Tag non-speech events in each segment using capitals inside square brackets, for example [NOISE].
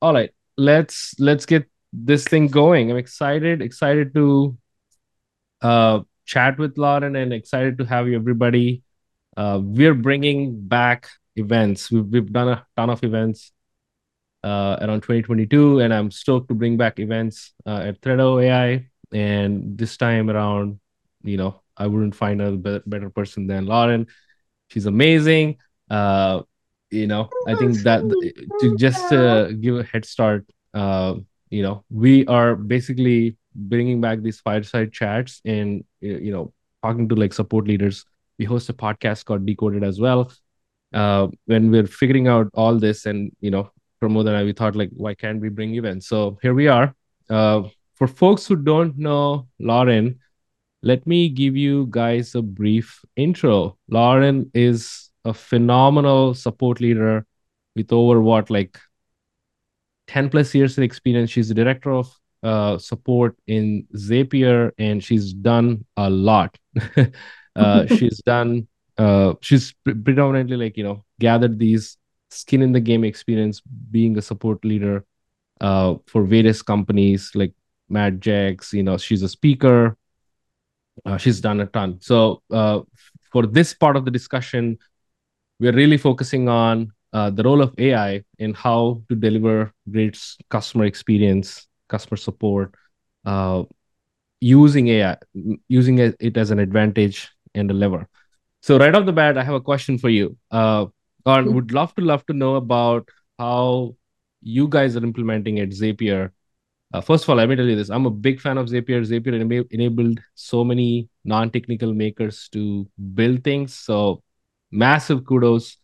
all right, let's let's get this thing going. I'm excited, excited to uh, chat with Lauren, and excited to have you, everybody. Uh, we're bringing back events. We've we've done a ton of events uh, around 2022, and I'm stoked to bring back events uh, at Threado AI. And this time around, you know, I wouldn't find a better person than Lauren. She's amazing. Uh, you know, I think that to just uh, give a head start, uh, you know, we are basically bringing back these fireside chats and you know talking to like support leaders. We host a podcast called Decoded as well. Uh, when we're figuring out all this, and you know, Pramod and I, we thought like, why can't we bring events? So here we are. Uh, for folks who don't know Lauren, let me give you guys a brief intro. Lauren is a phenomenal support leader with over what like 10 plus years of experience. She's the director of uh, support in Zapier, and she's done a lot. [LAUGHS] uh, [LAUGHS] she's done. Uh, she's predominantly like you know gathered these skin in the game experience being a support leader uh, for various companies like Madgex. You know, she's a speaker. Uh, she's done a ton. So uh, for this part of the discussion, we're really focusing on uh, the role of AI in how to deliver great customer experience, customer support, uh, using AI, using it as an advantage and a lever. So right off the bat, I have a question for you. Uh, mm-hmm. would love to love to know about how you guys are implementing at Zapier. Uh, first of all, let me tell you this: I'm a big fan of Zapier. Zapier ena- enabled so many non-technical makers to build things. So, massive kudos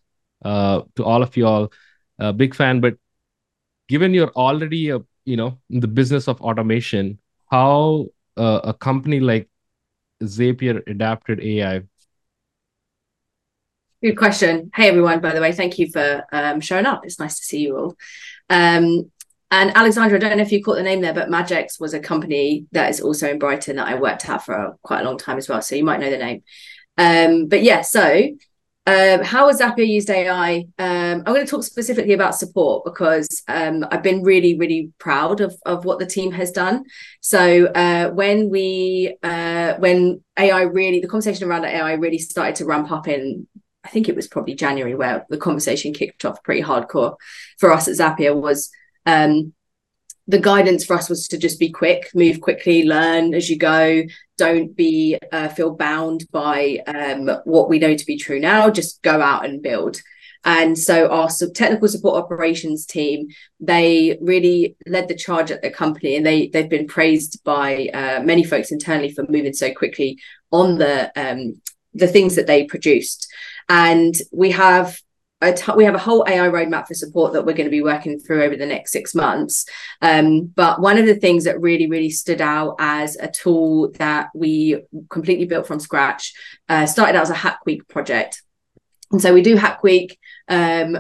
uh, to all of y'all. Uh, big fan. But given you're already a you know in the business of automation, how uh, a company like Zapier adapted AI Good question. Hey, everyone, by the way, thank you for um, showing up. It's nice to see you all. Um, and Alexandra, I don't know if you caught the name there, but Madgex was a company that is also in Brighton that I worked at for quite a long time as well. So you might know the name. Um, but yeah, so um, how has Zapier used AI? Um, I'm going to talk specifically about support because um, I've been really, really proud of, of what the team has done. So uh, when we, uh, when AI really, the conversation around AI really started to ramp up in I think it was probably January where the conversation kicked off pretty hardcore for us at Zapier was um, the guidance for us was to just be quick, move quickly, learn as you go. Don't be uh, feel bound by um, what we know to be true now. Just go out and build. And so our technical support operations team, they really led the charge at the company, and they they've been praised by uh, many folks internally for moving so quickly on the um, the things that they produced. And we have we have a whole AI roadmap for support that we're going to be working through over the next six months. Um, but one of the things that really, really stood out as a tool that we completely built from scratch uh, started out as a Hack Week project. And so we do Hack Week um,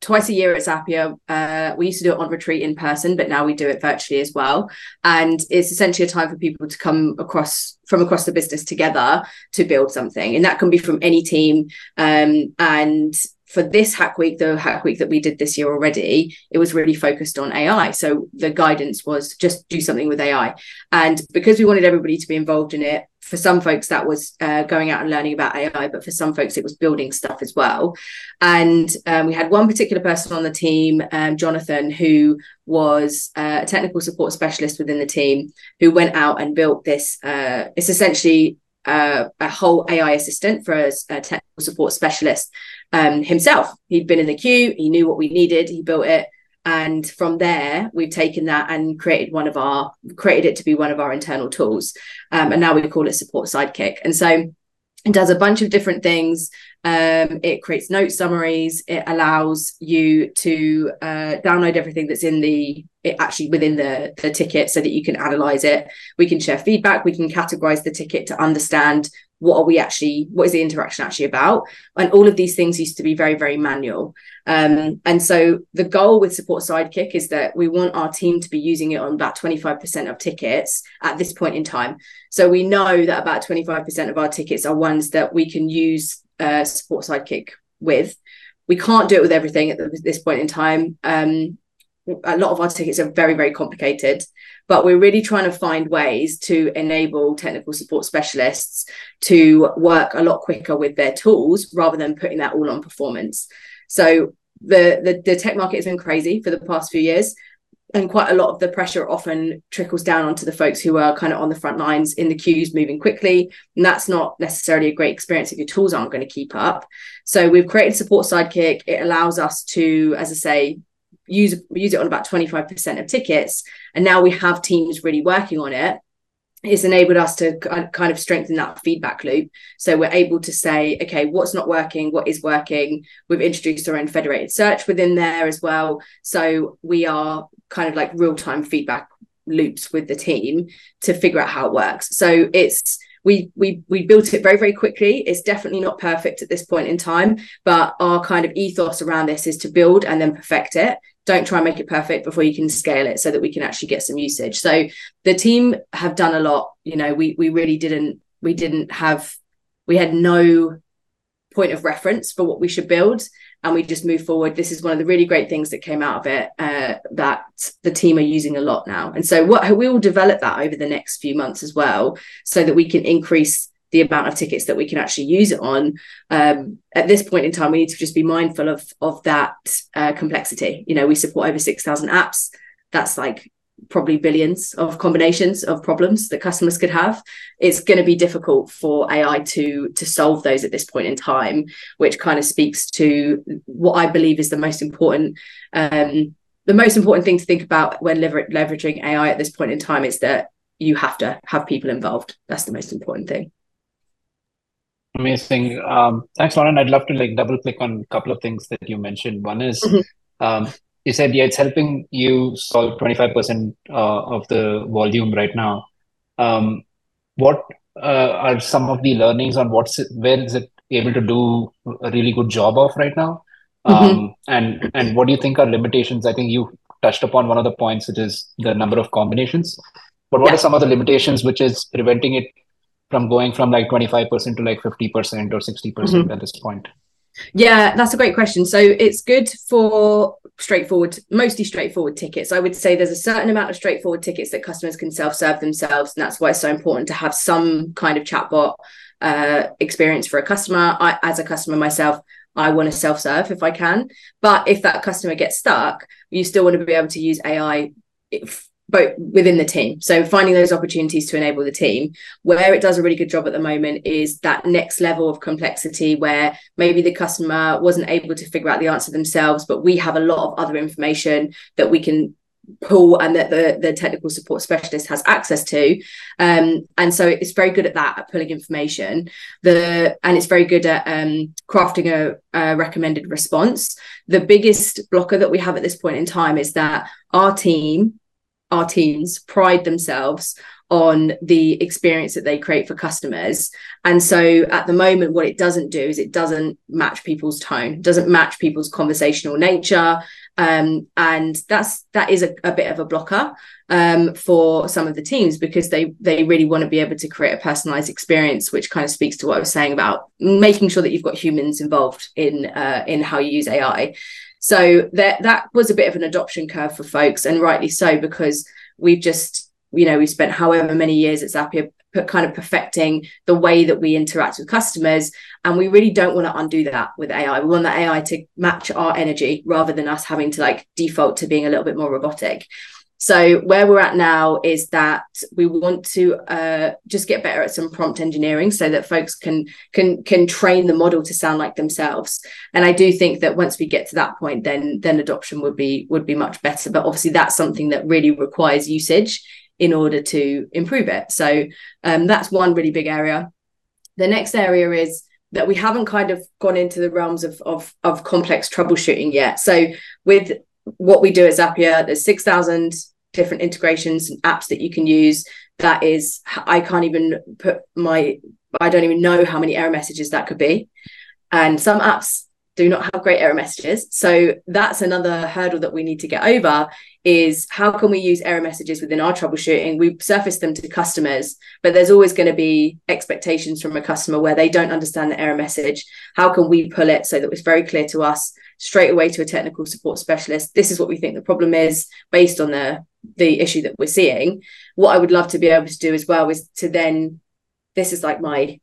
twice a year at Zapier. Uh, we used to do it on retreat in person, but now we do it virtually as well. And it's essentially a time for people to come across from across the business together to build something, and that can be from any team. Um, and for this hack week the hack week that we did this year already it was really focused on ai so the guidance was just do something with ai and because we wanted everybody to be involved in it for some folks that was uh, going out and learning about ai but for some folks it was building stuff as well. And um, we had one particular person on the team um, jonathan who was uh, a technical support specialist within the team who went out and built this uh, it's essentially uh, a whole AI assistant for a, a technical support specialist um, himself. He'd been in the queue, he knew what we needed, he built it. And from there, we've taken that and created one of our created it to be one of our internal tools, um, and now we call it Support Sidekick. And so it does a bunch of different things. Um, it creates note summaries. It allows you to uh, download everything that's in the it actually within the the ticket so that you can analyze it. We can share feedback. We can categorize the ticket to understand what are we actually what is the interaction actually about? And all of these things used to be very very manual. Um, and so the goal with support sidekick is that we want our team to be using it on about 25% of tickets at this point in time. So we know that about 25% of our tickets are ones that we can use uh, support sidekick with. We can't do it with everything at this point in time. Um, a lot of our tickets are very very complicated but we're really trying to find ways to enable technical support specialists to work a lot quicker with their tools rather than putting that all on performance. So the, the the tech market has been crazy for the past few years and quite a lot of the pressure often trickles down onto the folks who are kind of on the front lines in the queues moving quickly and that's not necessarily a great experience if your tools aren't going to keep up. So we've created support sidekick. It allows us to as i say use use it on about 25% of tickets and now we have teams really working on it it's enabled us to uh, kind of strengthen that feedback loop. So we're able to say, okay, what's not working, what is working. We've introduced our own federated search within there as well. So we are kind of like real time feedback loops with the team to figure out how it works. So it's we we we built it very very quickly it's definitely not perfect at this point in time but our kind of ethos around this is to build and then perfect it don't try and make it perfect before you can scale it so that we can actually get some usage. So the team have done a lot you know we we really didn't we didn't have we had no point of reference for what we should build and we just move forward. This is one of the really great things that came out of it uh, that the team are using a lot now. And so what we will develop that over the next few months as well so that we can increase the amount of tickets that we can actually use it on. Um, at this point in time, we need to just be mindful of of that uh, complexity. You know, we support over six thousand apps. That's like probably billions of combinations of problems that customers could have it's going to be difficult for ai to to solve those at this point in time which kind of speaks to what i believe is the most important um, the most important thing to think about when lever- leveraging ai at this point in time is that you have to have people involved that's the most important thing Amazing. Um, thanks, Lauren. I'd love to like double click on a couple of things that you mentioned. One is mm-hmm. um, you said yeah, it's helping you solve 25% uh, of the volume right now. Um, what uh, are some of the learnings on what's it, where is it able to do a really good job of right now? Mm-hmm. Um, and and what do you think are limitations? I think you touched upon one of the points, which is the number of combinations. But what yeah. are some of the limitations which is preventing it from going from like 25% to like 50% or 60% mm hmm at this point? Yeah, that's a great question. So it's good for straightforward, mostly straightforward tickets. I would say there's a certain amount of straightforward tickets that customers can self-serve themselves, and that's why it's so important to have some kind of chatbot uh, experience for a customer. I, as a customer myself, I want to self-serve if I can. But if that customer gets stuck, you still want to be able to use AI if, both within the team. So finding those opportunities to enable the team. Where it does a really good job at the moment is that next level of complexity where maybe the customer wasn't able to figure out the answer themselves, but we have a lot of other information that we can pull and that the, the technical support specialist has access to um, and so it's very good at that at pulling information the and it's very good at um, crafting a, a recommended response the biggest blocker that we have at this point in time is that our team our teams pride themselves on the experience that they create for customers. And so at the moment, what it doesn't do is it doesn't match people's tone, doesn't match people's conversational nature. Um, and that's that is a, a bit of a blocker um, for some of the teams because they they really want to be able to create a personalized experience, which kind of speaks to what I was saying about making sure that you've got humans involved in uh, in how you use AI. So that that was a bit of an adoption curve for folks, and rightly so because we've just you know we've spent however many years at Zapier kind of perfecting the way that we interact with customers and we really don't want to undo that with ai we want the ai to match our energy rather than us having to like default to being a little bit more robotic so where we're at now is that we want to uh, just get better at some prompt engineering so that folks can can can train the model to sound like themselves. And I do think that once we get to that point, then then adoption would be would be much better. But obviously that's something that really requires usage in order to improve it. So um, that's one really big area. The next area is that we haven't kind of gone into the realms of, of, of complex troubleshooting yet. So with what we do at Zapier, there's 6,000 different integrations and apps that you can use. That is, I can't even put my, I don't even know how many error messages that could be. And some apps do not have great error messages. So that's another hurdle that we need to get over is how can we use error messages within our troubleshooting? We surface them to customers, but there's always going to be expectations from a customer where they don't understand the error message. How can we pull it so that it's very clear to us straight away to a technical support specialist? This is what we think the problem is based on the the issue that we're seeing. What I would love to be able to do as well is to then this is like my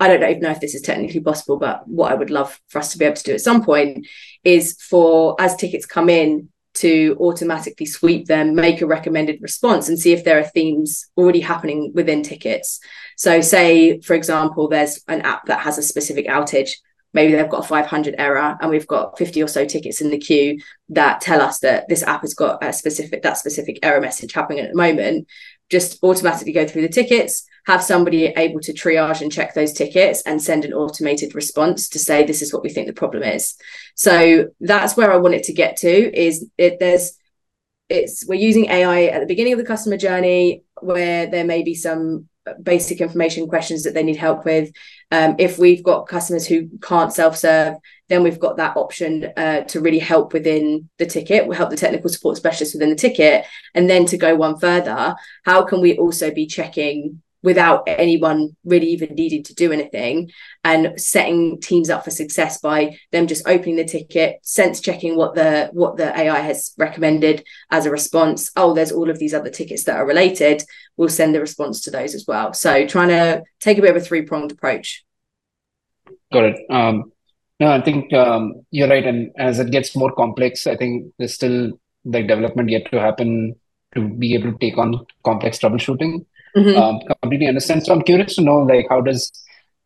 I don't even know if this is technically possible, but what I would love for us to be able to do at some point is for as tickets come in to automatically sweep them, make a recommended response, and see if there are themes already happening within tickets. So, say, for example, there's an app that has a specific outage. Maybe they've got a 500 error, and we've got 50 or so tickets in the queue that tell us that this app has got a specific that specific error message happening at the moment. Just automatically go through the tickets, have somebody able to triage and check those tickets and send an automated response to say this is what we think the problem is so that's where i want it to get to is it there's it's we're using ai at the beginning of the customer journey where there may be some basic information questions that they need help with. Um, if we've got customers who can't self-serve then we've got that option uh, to really help within the ticket we'll help the technical support specialist within the ticket. And then to go one further how can we also be checking without anyone really even needing to do anything and setting teams up for success by them just opening the ticket sense checking what the what the ai has recommended as a response. Oh there's all of these other tickets that are related. We'll send the response to those as well. So trying to take a bit of a three pronged approach. Got it. Um, no i think um, you're right. And as it gets more complex i think there's still like development yet to happen to be able to take on complex troubleshooting mm-hmm. um, completely understand. So I'm curious to know, like, how does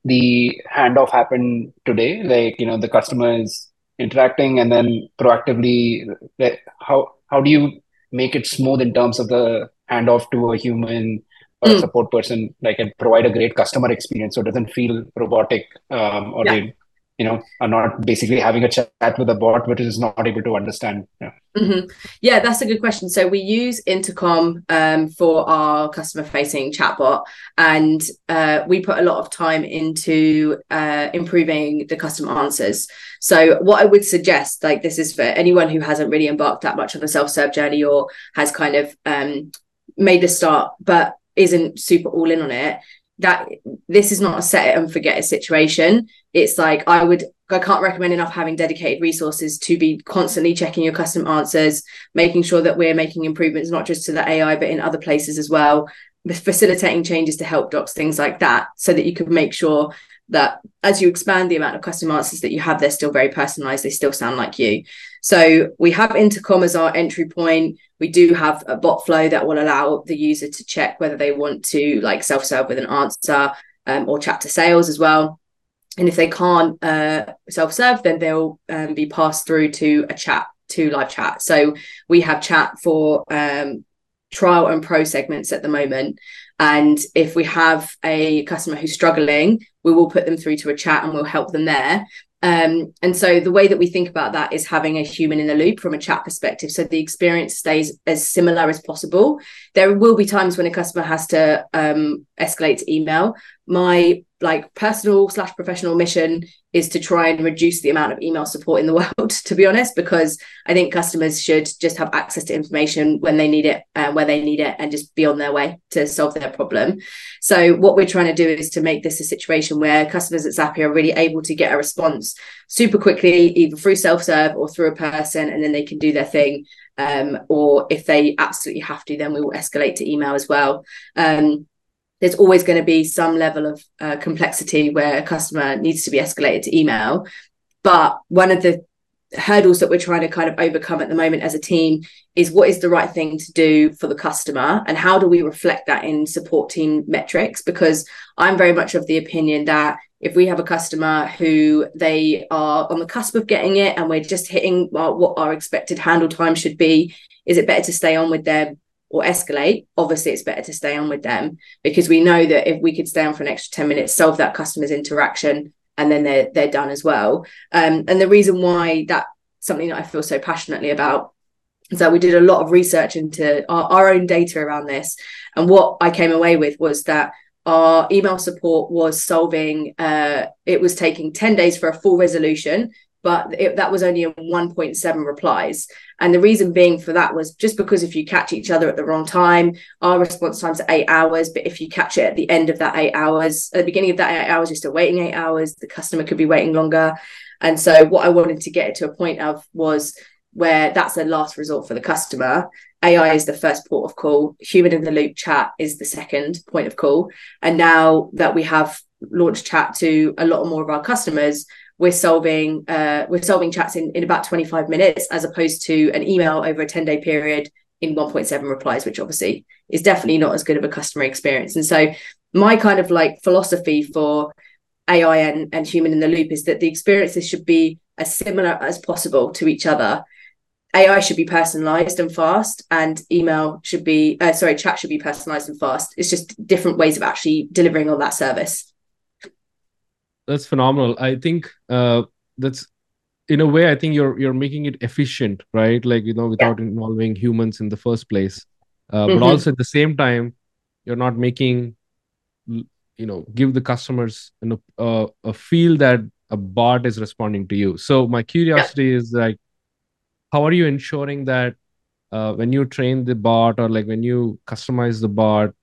the handoff happen today? Like, you know, the customer is interacting, and then proactively, like, how how do you make it smooth in terms of the handoff to a human or mm. a support person, like, and provide a great customer experience, so it doesn't feel robotic, um, or yeah. they you know are not basically having a chat with a bot which is not able to understand yeah, mm-hmm. yeah that's a good question so we use intercom um, for our customer facing chatbot and uh, we put a lot of time into uh, improving the customer answers so what i would suggest like this is for anyone who hasn't really embarked that much of a self-serve journey or has kind of um, made a start but isn't super all in on it that this is not a set it and forget it situation. It's like I would I can't recommend enough having dedicated resources to be constantly checking your custom answers, making sure that we're making improvements not just to the AI but in other places as well, facilitating changes to help docs, things like that, so that you can make sure that as you expand the amount of custom answers that you have, they're still very personalized, they still sound like you. So we have intercom as our entry point. We do have a bot flow that will allow the user to check whether they want to like self-serve with an answer um, or chat to sales as well. And if they can't uh, self-serve, then they'll um, be passed through to a chat, to live chat. So we have chat for um, trial and pro segments at the moment. And if we have a customer who's struggling, we will put them through to a chat and we'll help them there. Um, and so the way that we think about that is having a human in the loop from a chat perspective. So the experience stays as similar as possible. There will be times when a customer has to um, escalate to email. My like personal slash professional mission is to try and reduce the amount of email support in the [LAUGHS] world to be honest because i think customers should just have access to information when they need it and uh, where they need it and just be on their way to solve their problem so what we're trying to do is to make this a situation where customers at zapier are really able to get a response super quickly either through self-serve or through a person and then they can do their thing. Um, or if they absolutely have to then we will escalate to email as well. Um, there's always going to be some level of uh, complexity where a customer needs to be escalated to email. But one of the hurdles that we're trying to kind of overcome at the moment as a team is what is the right thing to do for the customer and how do we reflect that in support team metrics? Because i'm very much of the opinion that if we have a customer who they are on the cusp of getting it and we're just hitting well, what our expected handle time should be is it better to stay on with them or escalate, obviously it's better to stay on with them because we know that if we could stay on for an extra 10 minutes, solve that customer's interaction, and then they're they're done as well. Um, and the reason why that's something that I feel so passionately about is that we did a lot of research into our, our own data around this. And what I came away with was that our email support was solving uh, it was taking 10 days for a full resolution but it, that was only in 1.7 replies. And the reason being for that was just because if you catch each other at the wrong time, our response time's are eight hours. But if you catch it at the end of that eight hours, at the beginning of that eight hours, you're still waiting eight hours. The customer could be waiting longer. And so what I wanted to get it to a point of was where that's the last resort for the customer. AI is the first port of call. Human in the loop chat is the second point of call. And now that we have launched chat to a lot more of our customers, we're solving uh, we're solving chats in, in about 25 minutes as opposed to an email over a 10 day period in 1.7 replies, which obviously is definitely not as good of a customer experience. And so my kind of like philosophy for AI and, and human in the loop is that the experiences should be as similar as possible to each other. AI should be personalized and fast, and email should be, uh, sorry, chat should be personalized and fast. It's just different ways of actually delivering on that service that's phenomenal. I think uh, that's in a way. I think you're you're making it efficient, right? Like you know, without yeah. involving humans in the first place. Uh, mm-hmm. But also at the same time, you're not making you know give the customers you know, a feel that a bot is responding to you. So my curiosity yeah. is like, how are you ensuring that uh, when you train the bot or like when you customize the bot,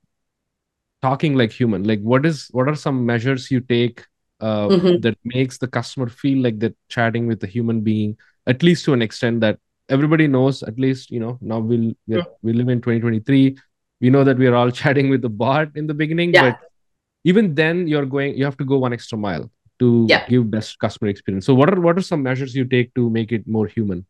talking like human, like what is what are some measures you take uh, mm-hmm. that makes the customer feel like they're chatting with a human being at least to an extent that everybody knows at least you know now we'll we're, we live in 2023 we know that we're all [LAUGHS] chatting with the bot in the beginning yeah. but even then you're going you have to go one extra mile to yeah. give best customer experience so what are what are some measures you take to make it more human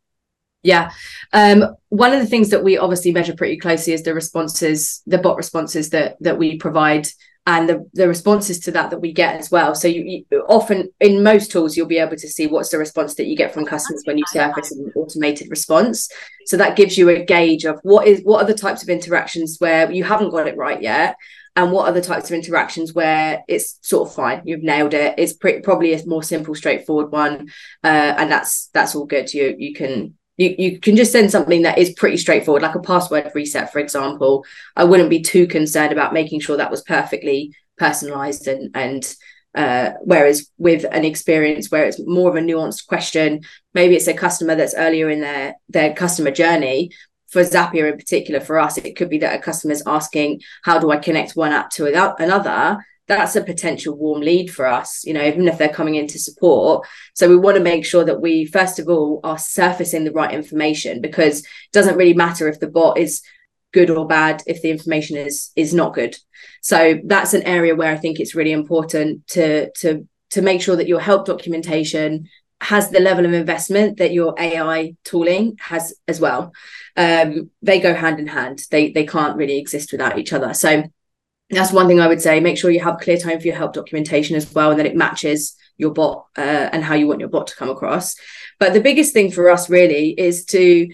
yeah. Um, one of the things that we obviously measure pretty closely is the responses, the bot responses that that we provide and the, the responses to that that we get as well. So you, you, often in most tools you'll be able to see what's the response that you get from customers when you surface an automated response. So that gives you a gauge of what is what are the types of interactions where you haven't got it right yet, and what are the types of interactions where it's sort of fine, you've nailed it. It's pretty, probably a more simple, straightforward one, uh, and that's that's all good. You you can you, you can just send something that is pretty straightforward, like a password reset, for example. I wouldn't be too concerned about making sure that was perfectly personalized and and uh, whereas with an experience where it's more of a nuanced question, maybe it's a customer that's earlier in their their customer journey. For Zapier in particular, for us, it could be that a customer is asking, "How do I connect one app to another?" That's a potential warm lead for us, you know, even if they're coming in to support. So we want to make sure that we, first of all, are surfacing the right information because it doesn't really matter if the bot is good or bad if the information is is not good. So that's an area where I think it's really important to to to make sure that your help documentation has the level of investment that your AI tooling has as well. Um, they go hand in hand. They they can't really exist without each other. So that's one thing I would say. Make sure you have clear time for your help documentation as well, and that it matches your bot uh, and how you want your bot to come across. But the biggest thing for us really is to,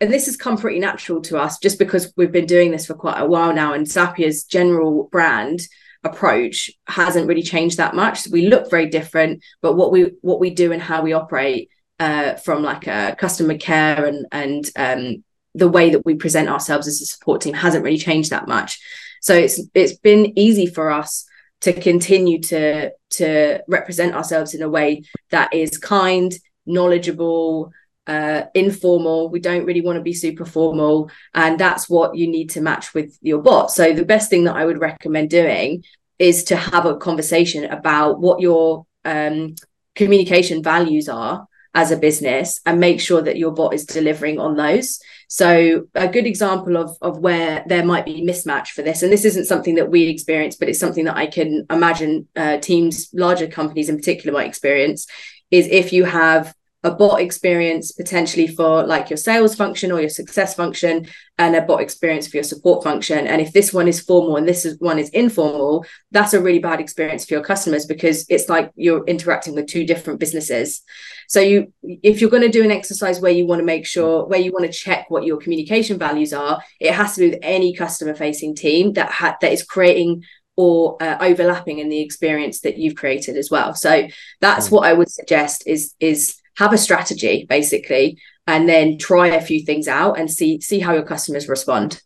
and this has come pretty natural to us just because we've been doing this for quite a while now, and Zapier's general brand approach hasn't really changed that much. So we look very different, but what we what we do and how we operate uh, from like a customer care and and um, the way that we present ourselves as a support team hasn't really changed that much. So it's it's been easy for us to continue to to represent ourselves in a way that is kind, knowledgeable, uh, informal. We don't really want to be super formal, and that's what you need to match with your bot. So the best thing that I would recommend doing is to have a conversation about what your um, communication values are as a business and make sure that your bot is delivering on those. So a good example of of where there might be mismatch for this, and this isn't something that we experience, but it's something that I can imagine uh, teams, larger companies in particular, might experience, is if you have a bot experience potentially for like your sales function or your success function and a bot experience for your support function. And if this one is formal and this is one is informal that's a really bad experience for your customers because it's like you're interacting with two different businesses. So you if you're going to do an exercise where you want to make sure where you want to check what your communication values are it has to be with any customer facing team that ha- that is creating or uh, overlapping in the experience that you've created as well. So that's mm. what i would suggest is is have a strategy basically and then try a few things out and see see how your customers respond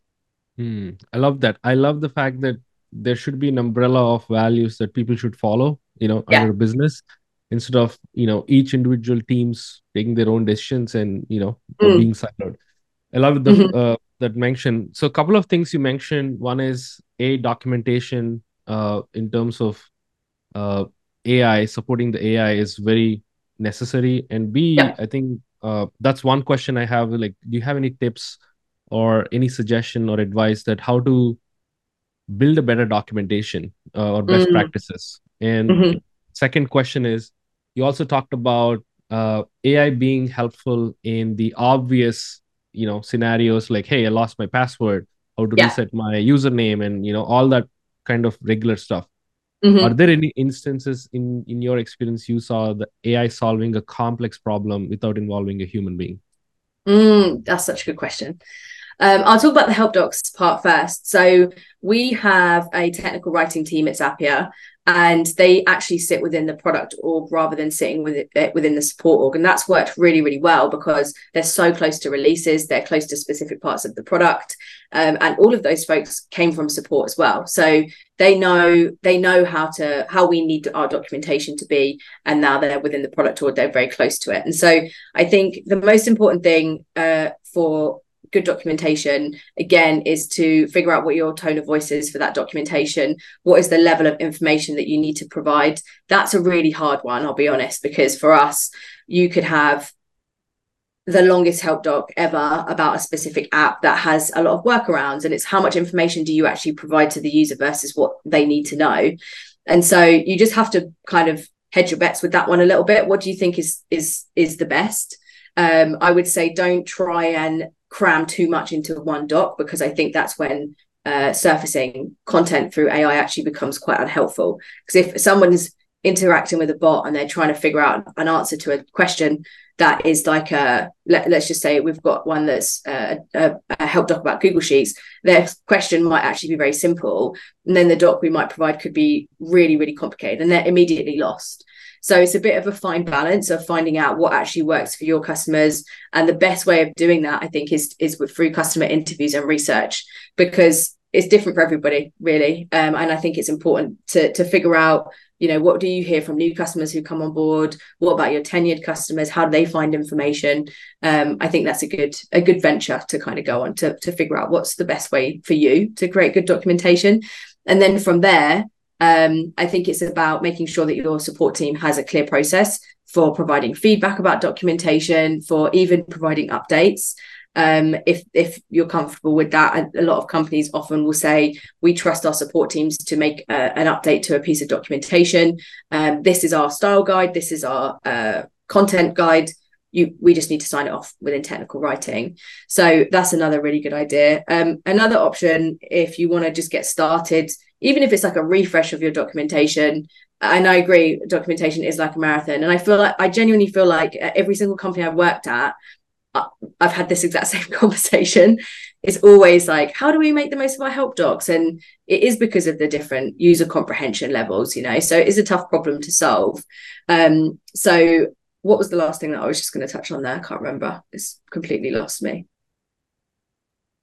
hmm. i love that i love the fact that there should be an umbrella of values that people should follow you know yeah. under business instead of you know each individual teams taking their own decisions and you know mm. being siloed i love the mm-hmm. uh, that mention so a couple of things you mentioned one is a documentation uh, in terms of uh, ai supporting the ai is very necessary and b yeah. I think uh, that's one question i have like do you have any tips or any suggestion or advice that how to build a better documentation uh, or best mm. practices and mm-hmm. second question is you also talked about uh, ai being helpful in the obvious you know scenarios like hey i lost my password how to yeah. reset my username and you know all that kind of regular stuff mm-hmm. are there any instances in in your experience you saw the ai solving a complex problem without involving a human being mm, that's such a good question um, I'll talk about the help docs part first. So we have a technical writing team at Zapier, and they actually sit within the product org rather than sitting with it within the support org. And that's worked really really well because they're so close to releases they're close to specific parts of the product um, and all of those folks came from support as well. So they know they know how to how we need our documentation to be and now they're within the product org they're very close to it. And so i think the most important thing uh, for good documentation again is to figure out what your tone of voice is for that documentation. What is the level of information that you need to provide? That's a really hard one i'll be honest because for us you could have the longest help doc ever about a specific app that has a lot of workarounds and it's how much information do you actually provide to the user versus what they need to know. And so you just have to kind of hedge your bets with that one a little bit. What do you think is is is the best um, I would say don't try and cram too much into one doc because I think that's when uh, surfacing content through AI actually becomes quite unhelpful. Because if someone's interacting with a bot and they're trying to figure out an answer to a question that is like a let, us just say we've got one that's uh, a, a, help doc about google sheets their question might actually be very simple and then the doc we might provide could be really really complicated and they're immediately lost so it's a bit of a fine balance of finding out what actually works for your customers. And the best way of doing that, I think, is is through customer interviews and research because it's different for everybody, really. Um, and I think it's important to to figure out, you know, what do you hear from new customers who come on board? What about your tenured customers? How do they find information? Um, I think that's a good a good venture to kind of go on to to figure out what's the best way for you to create good documentation. And then from there, um, I think it's about making sure that your support team has a clear process for providing feedback about documentation, for even providing updates. Um, if if you're comfortable with that, a lot of companies often will say we trust our support teams to make uh, an update to a piece of documentation. Um, this is our style guide. This is our uh, content guide. You, we just need to sign it off within technical writing. So that's another really good idea. Um, another option, if you want to just get started even if it's like a refresh of your documentation and I agree, documentation is like a marathon. And I feel like I genuinely feel like every single company I've worked at, I've had this exact [LAUGHS] same conversation. It's always like, how do we make the most of our help docs? And it is because of the different user comprehension levels, you know. So it is a tough problem to solve. Um, so what was the last thing that I was just going to touch on there? I can't remember. It's completely lost me.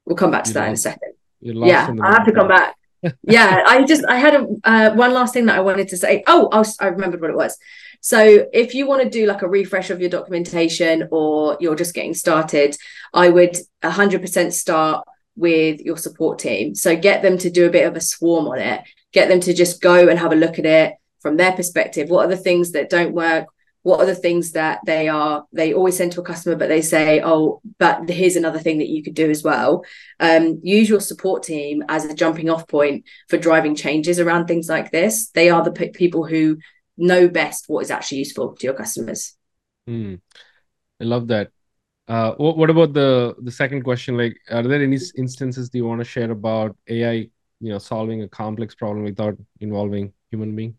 We'll come back to you that lost, in a second. Yeah, I have to come back yeah, I just I had a uh, one last thing that I wanted to say. Oh, I, was, I remembered what it was. So if you want to do like a refresh of your documentation or you're just getting started, I would 100% start with your support team. So get them to do a bit of a swarm on it. Get them to just go and have a look at it from their perspective. What are the things that don't work? What are the things that they are they always send to a customer but they say oh but here's another thing that you could do as well. Um, use your support team as a jumping off point for driving changes around things like this. They are the p- people who know best what is actually useful to your customers. Mm. i love that. Uh, what, what about the the second question? Like are there any instances do you want to share about ai you know solving a complex problem without involving human being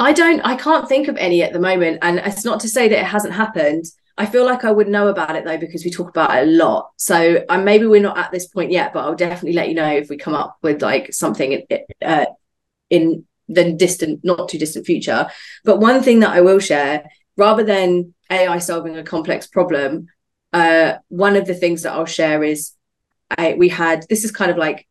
I don't, I can't think of any at the moment. And it's not to say that it hasn't happened. I feel like I would know about it though, because we talk about it a lot. So um, maybe we're not at this point yet, but I'll definitely let you know if we come up with like something uh, in the distant, not too distant future. But one thing that I will share, rather than AI solving a complex problem, uh, one of the things that I'll share is I, we had this is kind of like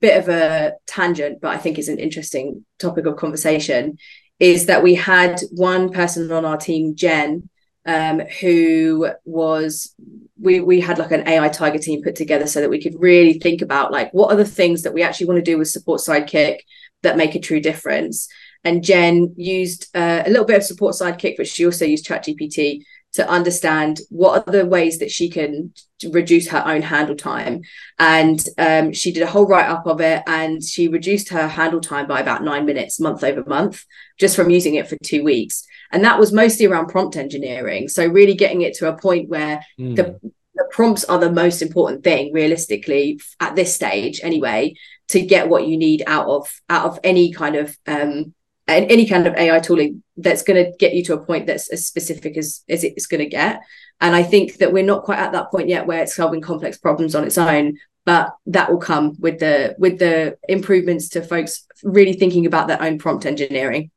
bit of a tangent, but I think is an interesting topic of conversation. is that we had one person on our team, Jen, um, who was we we had like an AI Tiger team put together so that we could really think about like what are the things that we actually want to do with support sidekick that make a true difference. And Jen used uh, a little bit of support sidekick, but she also used ChatGPT to understand what are the ways that she can reduce her own handle time. And um, she did a whole write up of it and she reduced her handle time by about nine minutes month over month just from using it for two weeks. And that was mostly around prompt engineering. So, really getting it to a point where mm. the, the prompts are the most important thing realistically at this stage anyway to get what you need out of out of any kind of um, any kind of AI tooling that's going to get you to a point that's as specific as, as it's going to get. And I think that we're not quite at that point yet where it's solving complex problems on its own, but that will come with the with the improvements to folks really thinking about their own prompt engineering.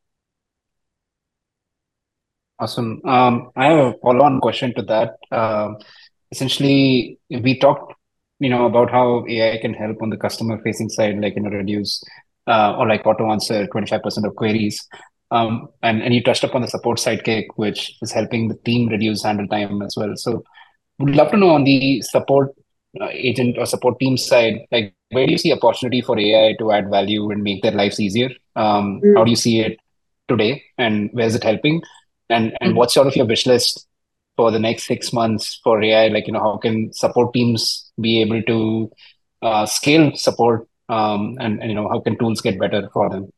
Awesome. Um, I have a follow-on question to that. Um, essentially, we talked, you know, about how AI can help on the customer-facing side, like you know, reduce uh, or like auto answer 25% of queries. Um, and, and you touched upon the support sidekick, which is helping the team reduce handle time as well. So would love to know on the support uh, agent or support team side, like where do you see opportunity for AI to add value and make their lives easier? Um, mm. How do you see it today and where is it helping? And, and mm. what's sort of your wish list for the next six months for AI? Like, you know, how can support teams be able to uh, scale support um, and, and you know how can tools get better for them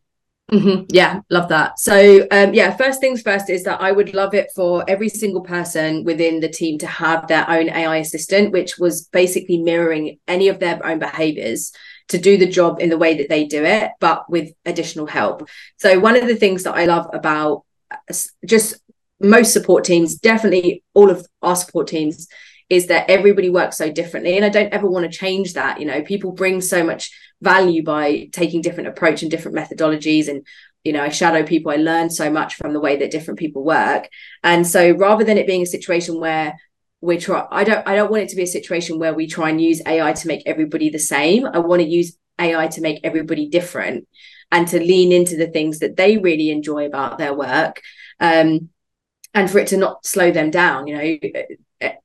Mm-hmm. Yeah, love that. So, um, yeah, first things first is that I would love it for every single person within the team to have their own AI assistant, which was basically mirroring any of their own behaviors to do the job in the way that they do it, but with additional help. So, one of the things that I love about uh, just most support teams, definitely all of our support teams, is that everybody works so differently. And I don't ever want to change that. You know, people bring so much value by taking different approach and different methodologies. And you know i shadow people. I learn so much from the way that different people work. And so rather than it being a situation where we try i don't i don't want it to be a situation where we try and use ai to make everybody the same. I want to use ai to make everybody different and to lean into the things that they really enjoy about their work um, and for it to not slow them down. You know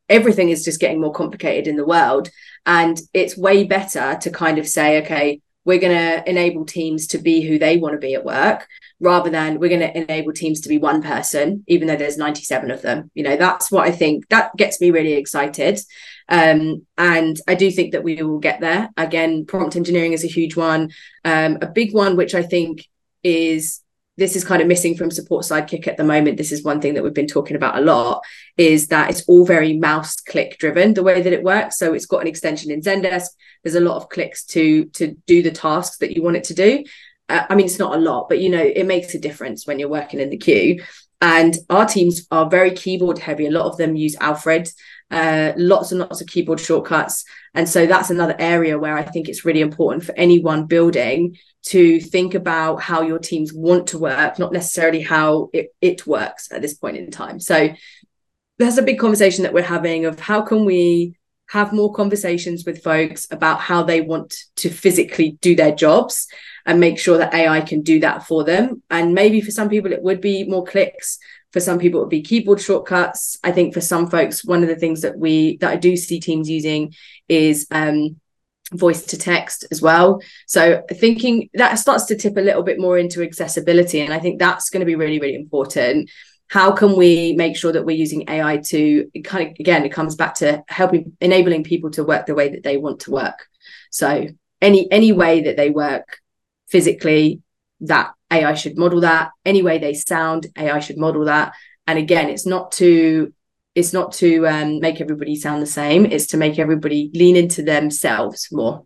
everything is just getting more complicated in the world and it's way better to kind of say, okay, we're going to enable teams to be who they want to be at work rather than we're going to enable teams to be one person, even though there's 97 of them. You know, that's what I think that gets me really excited. Um, and I do think that we will get there. Again, prompt engineering is a huge one. Um, a big one, which I think is this is kind of missing from support sidekick at the moment. This is one thing that we've been talking about a lot is that it's all very mouse click driven the way that it works. So it's got an extension in zendesk. There's a lot of clicks to to do the tasks that you want it to do. Uh, i mean it's not a lot but you know it makes a difference when you're working in the queue. And our teams are very keyboard heavy. A lot of them use alfred uh, lots and lots of keyboard shortcuts and so that's another area where i think it's really important for anyone building to think about how your teams want to work, not necessarily how it, it works at this point in time. So there's a big conversation that we're having of how can we have more conversations with folks about how they want to physically do their jobs and make sure that AI can do that for them. And maybe for some people, it would be more clicks. For some people, it would be keyboard shortcuts. I think for some folks, one of the things that we that I do see teams using is um, voice to text as well. So thinking that starts to tip a little bit more into accessibility. And I think that's going to be really, really important. How can we make sure that we're using AI to kind of again, it comes back to helping enabling people to work the way that they want to work. So any any way that they work physically, that AI should model that. Any way they sound, AI should model that. And again, it's not to it's not to um, make everybody sound the same it's to make everybody lean into themselves more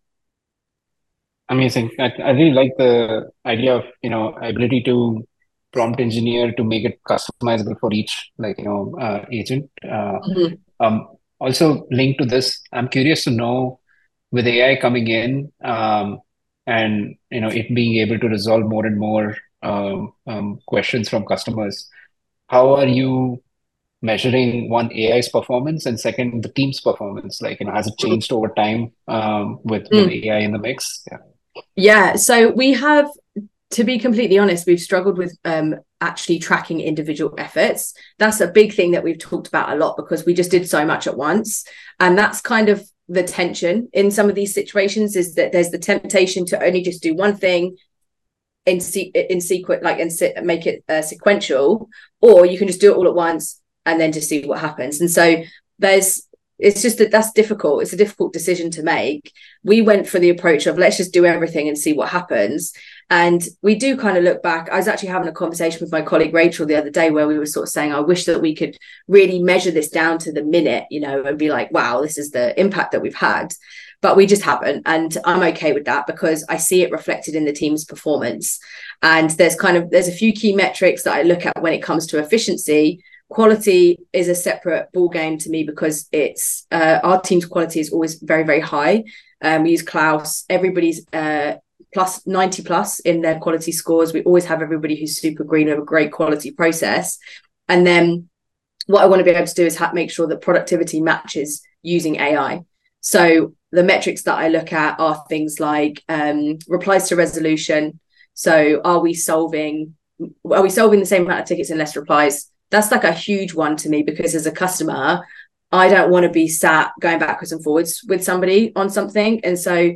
amazing I, I really like the idea of you know ability to prompt engineer to make it customizable for each like you know uh, agent uh, mm-hmm. um, also linked to this i'm curious to know with ai coming in um, and you know it being able to resolve more and more um, um questions from customers how are you measuring one AI's performance and second the team's performance? Like, you know, has it changed over time um, with, mm. with AI in the mix? Yeah. Yeah. So we have, to be completely honest, we've struggled with um, actually tracking individual efforts. That's a big thing that we've talked about a lot because we just did so much at once. And that's kind of the tension in some of these situations is that there's the temptation to only just do one thing in se- in secret like and se- make it uh, sequential or you can just do it all at once and then just see what happens. And so there's it's just that that's difficult. It's a difficult decision to make. We went for the approach of let's just do everything and see what happens and we do kind of look back. I was actually having a conversation with my colleague rachel the other day where we were sort of saying i wish that we could really measure this down to the minute you know and be like wow this is the impact that we've had. But we just haven't. And i'm okay with that because i see it reflected in the team's performance. And there's kind of there's a few key metrics that i look at when it comes to efficiency. Quality is a separate ball game to me because it's uh, our team's quality is always very very high. Um, we use klaus. Everybody's uh, plus 90 plus in their quality scores. We always have everybody who's super green with a great quality process. And then what i want to be able to do is ha- make sure that productivity matches using ai so the metrics that i look at are things like um, replies to resolution. So are we solving are we solving the same amount of tickets in less replies? That's like a huge one to me because as a customer i don't want to be sat going backwards and forwards with somebody on something. And so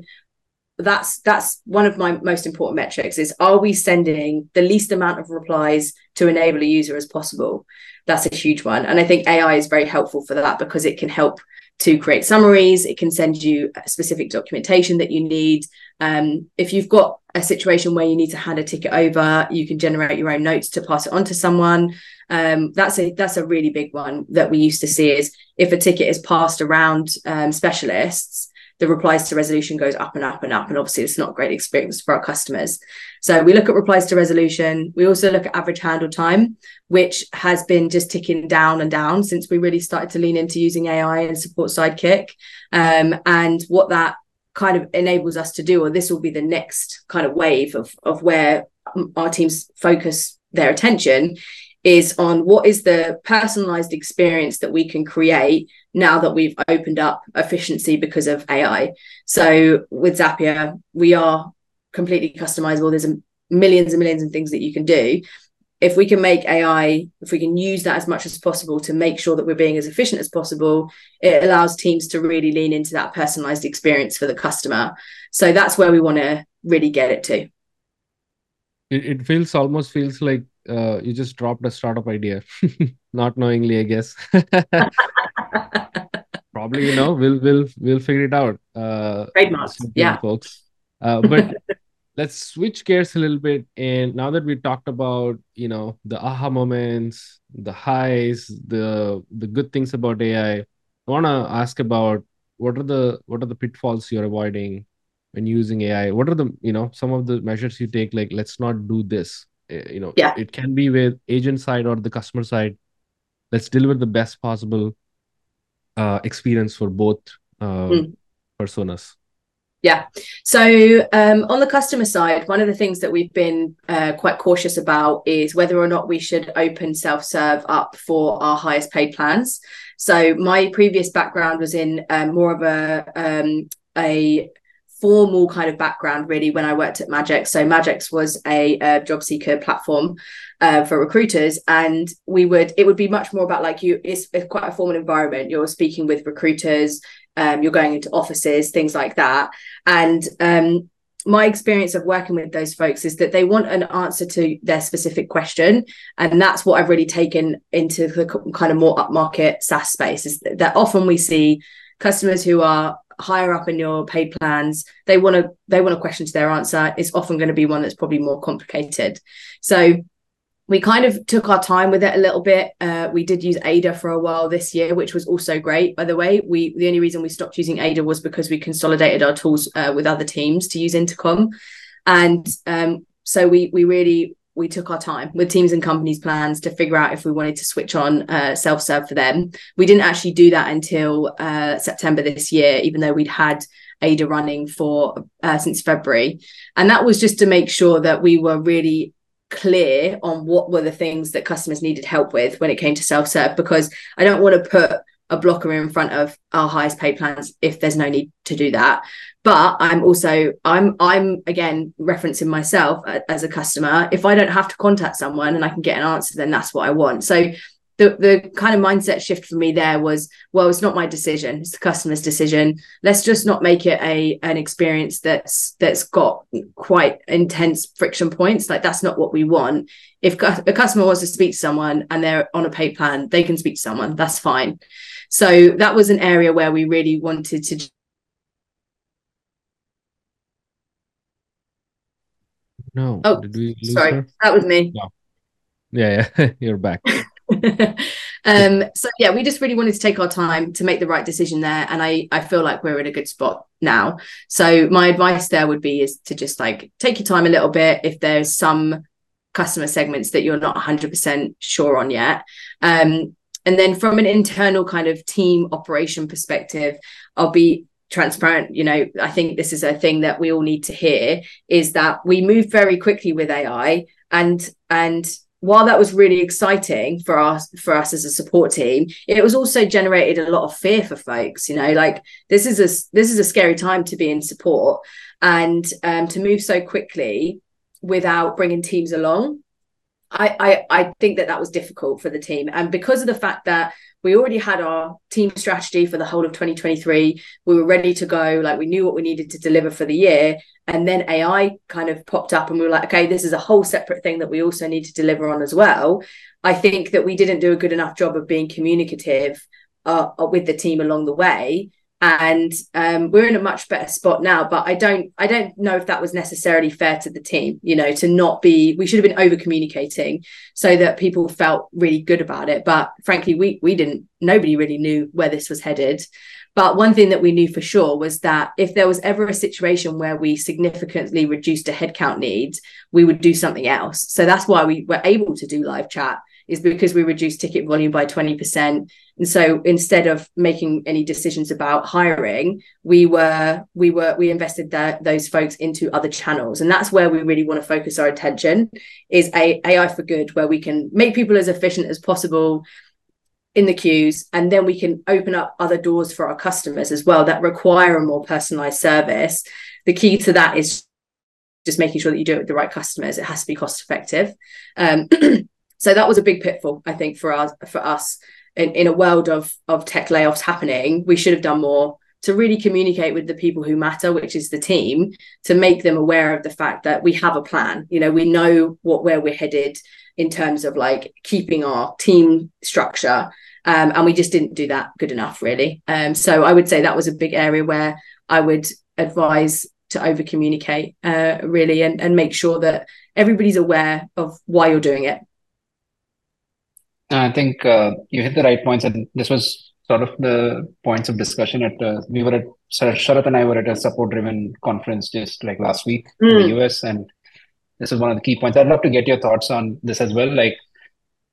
that's that's one of my most important metrics is are we sending the least amount of replies to enable a user as possible? That's a huge one. And i think ai is very helpful for that because it can help to create summaries. It can send you specific documentation that you need. Um, if you've got a situation where you need to hand a ticket over you can generate your own notes to pass it on to someone. Um, that's a that's a really big one that we used to see is if a ticket is passed around um, specialists the replies to resolution goes up and up and up and obviously it's not a great experience for our customers. So we look at replies to resolution. We also look at average handle time which has been just ticking down and down since we really started to lean into using ai and support sidekick. Um, and what that kind of enables us to do or this will be the next kind of wave of of where our teams focus their attention is on what is the personalized experience that we can create now that we've opened up efficiency because of AI. So with Zapier, we are completely customizable. There's millions and millions of things that you can do. If we can make AI, if we can use that as much as possible to make sure that we're being as efficient as possible, it allows teams to really lean into that personalized experience for the customer. So that's where we want to really get it to. It, it feels almost feels like uh, you just dropped a startup idea, [LAUGHS] not knowingly, I guess. [LAUGHS] Probably, you know, we'll we'll we'll figure it out. Uh, Trademarks, yeah, folks. Uh, but [LAUGHS] let's switch gears a little bit. And now that we talked about, you know, the aha moments, the highs, the the good things about AI, I want to ask about what are the what are the pitfalls you're avoiding when using AI? What are the you know some of the measures you take? Like, let's not do this you know yeah. it can be with agent side or the customer side let's deliver the best possible uh, experience for both uh, mm. personas yeah. So um, on the customer side, one of the things that we've been uh, quite cautious about is whether or not we should open self serve up for our highest paid plans. So my previous background was in um, more of a um, a formal kind of background really when I worked at Madgex. So Madgex was a, a job seeker platform uh, for recruiters, and we would it would be much more about like you. It's, it's quite a formal environment. You're speaking with recruiters. Um, you're going into offices, things like that, and um, my experience of working with those folks is that they want an answer to their specific question and that's what i've really taken into the kind of more upmarket saas space is that often we see customers who are higher up in your paid plans they want to they want a question to their answer. It's often going to be one that's probably more complicated. So we kind of took our time with it a little bit. Uh, we did use ada for a while this year which was also great by the way. We the only reason we stopped using ada was because we consolidated our tools uh, with other teams to use intercom. And um, so we we really we took our time with teams and companies plans to figure out if we wanted to switch on uh, self-serve for them. We didn't actually do that until uh, september this year even though we'd had ada running for uh, since february. And that was just to make sure that we were really clear on what were the things that customers needed help with when it came to self-serve because i don't want to put a blocker in front of our highest paid plans if there's no need to do that. But i'm also i'm i'm again referencing myself as a customer. If i don't have to contact someone and i can get an answer then that's what i want. So the the kind of mindset shift for me there was well it's not my decision. It's the customer's decision. Let's just not make it a an experience that's that's got quite intense friction points. Like that's not what we want. If a customer wants to speak to someone and they're on a paid plan they can speak to someone. That's fine so that was an area where we really wanted to no oh sorry her? that was me no. yeah yeah [LAUGHS] you're back [LAUGHS] um, so yeah, we just really wanted to take our time to make the right decision there, and I I feel like we're in a good spot now. So my advice there would be is to just like take your time a little bit if there's some customer segments that you're not 100% sure on yet. Um, and then from an internal kind of team operation perspective, I'll be transparent you know i think this is a thing that we all need to hear is that we move very quickly with ai and and while that was really exciting for us for us as a support team it was also generated a lot of fear for folks you know like this is a this is a scary time to be in support. And um, to move so quickly without bringing teams along I, I i think that that was difficult for the team. And because of the fact that we already had our team strategy for the whole of 2023 we were ready to go like we knew what we needed to deliver for the year. And then ai kind of popped up and we were like okay this is a whole separate thing that we also need to deliver on as well. I think that we didn't do a good enough job of being communicative uh, with the team along the way and um, we're in a much better spot now but i don't i don't know if that was necessarily fair to the team you know to not be we should have been over communicating so that people felt really good about it. But frankly we we didn't nobody really knew where this was headed. But one thing that we knew for sure was that if there was ever a situation where we significantly reduced a headcount need we would do something else. So that's why we were able to do live chat is because we reduced ticket volume by 20% and so instead of making any decisions about hiring we were we were we invested that those folks into other channels. And that's where we really want to focus our attention is a ai for good where we can make people as efficient as possible in the queues and then we can open up other doors for our customers as well that require a more personalized service. The key to that is just making sure that you do it with the right customers. It has to be cost effective. Um, [CLEARS THROAT] so that was a big pitfall i think for us for us in, in a world of of tech layoffs happening, we should have done more to really communicate with the people who matter, which is the team, to make them aware of the fact that we have a plan. You know, we know what where we're headed in terms of like keeping our team structure. Um, and we just didn't do that good enough, really. Um, so I would say that was a big area where I would advise to over communicate, uh, really, and, and make sure that everybody's aware of why you're doing it. I think uh, you hit the right points, and this was sort of the points of discussion at uh, we were at Sharath and I were at a support driven conference just like last week mm. in the hmm. US, and this is one of the key points. I'd love to get your thoughts on this as well. Like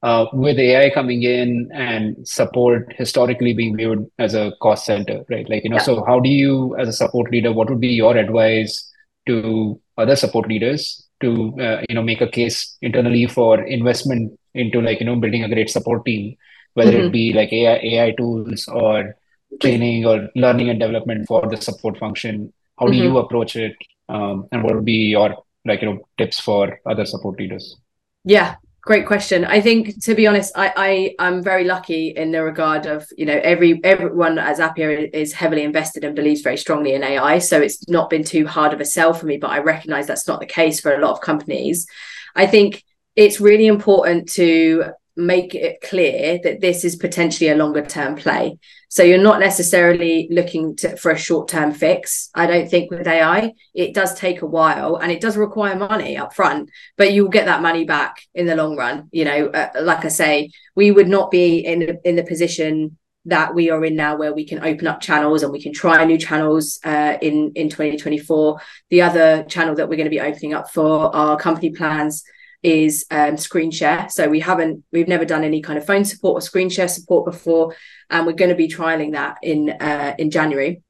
uh, with AI coming in and support historically being viewed as a cost center, right? Like you know, yeah. so how do you, as a support leader, what would be your advice to other support leaders to uh, you know make a case internally for investment into like you know building a great support team whether mm-hmm. it be like AI, AI tools or training or learning and development for the support function how do mm-hmm. you approach it um, and what would be your like you know tips for other support leaders yeah great question i think to be honest i i i'm very lucky in the regard of you know every everyone at zapier is heavily invested and believes very strongly in ai so it's not been too hard of a sell for me but i recognize that's not the case for a lot of companies i think it's really important to make it clear that this is potentially a longer term play. So you're not necessarily looking to, for a short term fix. I don't think with AI, it does take a while and it does require money up front, but you'll get that money back in the long run. You know, uh, like I say, we would not be in in the position that we are in now where we can open up channels and we can try new channels uh, in in 2024 the other channel that we're going to be opening up for our company plans is um, screen share. So we haven't, we've never done any kind of phone support or screen share support before, and we're going to be trialing that in uh, in January.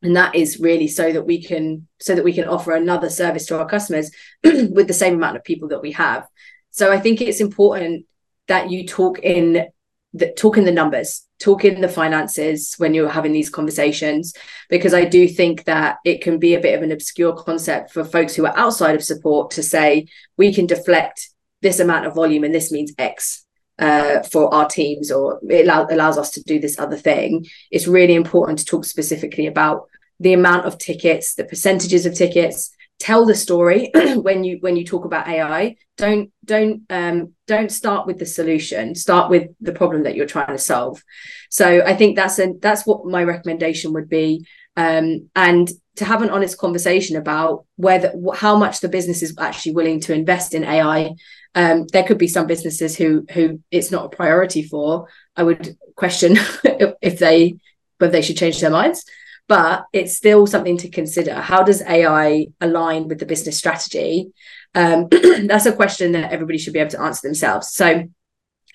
And that is really so that we can so that we can offer another service to our customers [CLEARS THROAT] with the same amount of people that we have. So I think it's important that you talk in the, talking the numbers, talking the finances when you're having these conversations, because I do think that it can be a bit of an obscure concept for folks who are outside of support to say we can deflect this amount of volume and this means X uh, for our teams or it allow, allows us to do this other thing. It's really important to talk specifically about the amount of tickets, the percentages of tickets, tell the story [CLEARS THROAT] when you when you talk about ai don't don't um don't start with the solution. Start with the problem that you're trying to solve. So i think that's a that's what my recommendation would be um and to have an honest conversation about whether how much the business is actually willing to invest in ai um there could be some businesses who who it's not a priority for. I would question [LAUGHS] if they whether they should change their minds but it's still something to consider. How does AI align with the business strategy? Um, [CLEARS THROAT] that's a question that everybody should be able to answer themselves. So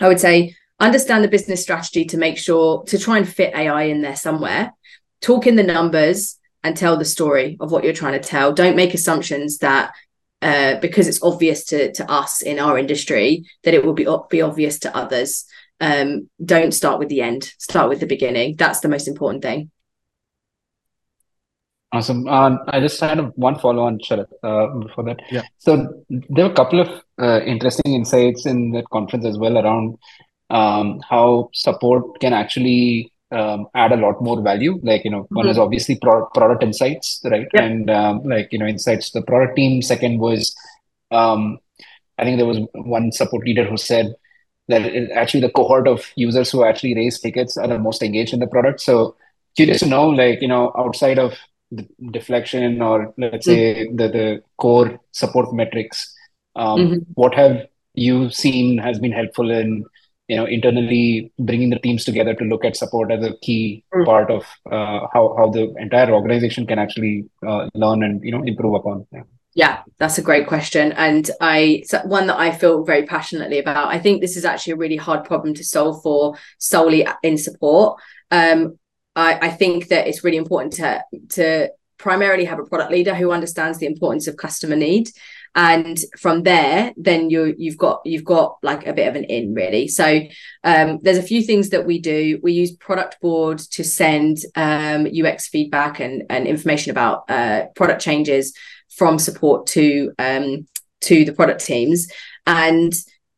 I would say understand the business strategy to make sure to try and fit AI in there somewhere, talk in the numbers and tell the story of what you're trying to tell. Don't make assumptions that uh, because it's obvious to, to us in our industry that it will be, be obvious to others. Um, don't start with the end, start with the beginning. That's the most important thing. Awesome. Uh, I just had one follow on, Sharath, uh, before that. Yeah. So there were a couple of uh, interesting insights in that conference as well around um, how support can actually um, add a lot more value. Like, you know, mm-hmm. one is obviously pro- product insights, right? Yeah. And um, like, you know, insights to the product team. Second was, um, I think there was one support leader who said that it, actually the cohort of users who actually raise tickets are the most engaged in the product. So curious to know, like, you know, outside of deflection or let's say mm-hmm. the, the core support metrics um, mm-hmm. what have you seen has been helpful in you know internally bringing the teams together to look at support as a key mm-hmm. part of uh, how, how the entire organization can actually uh, learn and you know improve upon yeah. yeah that's a great question and i one that i feel very passionately about i think this is actually a really hard problem to solve for solely in support um, I, I think that it's really important to to primarily have a product leader who understands the importance of customer need. And from there then you you've got you've got like a bit of an in really. So um, there's a few things that we do. We use Productboard to send um, ux feedback and and information about uh, product changes from support to um, to the product teams. And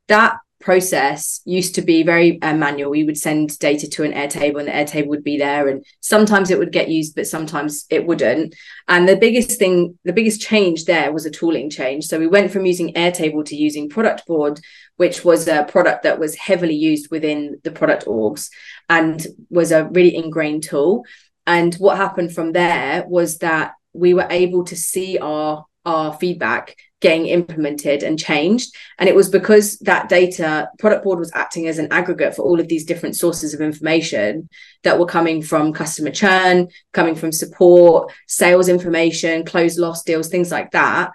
that process used to be very uh, manual. We would send data to an Airtable and the Airtable would be there. And sometimes it would get used, but sometimes it wouldn't. And the biggest thing, the biggest change there was a tooling change. So we went from using Airtable to using Productboard, which was a product that was heavily used within the product orgs and was a really ingrained tool. And what happened from there was that we were able to see our our feedback getting implemented and changed. And it was because that data Productboard was acting as an aggregate for all of these different sources of information that were coming from customer churn, coming from support, sales information, closed loss deals, things like that.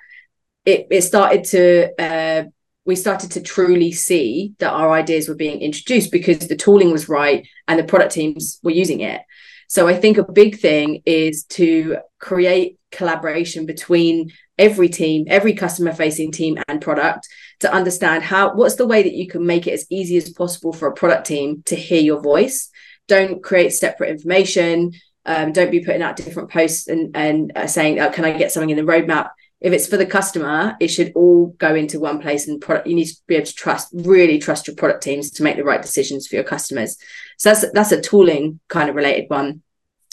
It, it started to uh, we started to truly see that our ideas were being introduced because the tooling was right and the product teams were using it. So I think a big thing is to create collaboration between every team, every customer facing team and product to understand how what's the way that you can make it as easy as possible for a product team to hear your voice. Don't create separate information. Um, don't be putting out different posts and and uh, saying, oh, "Can I get something in the roadmap?" If it's for the customer, it should all go into one place. And product, you need to be able to trust, really trust your product teams to make the right decisions for your customers. So that's that's a tooling kind of related one.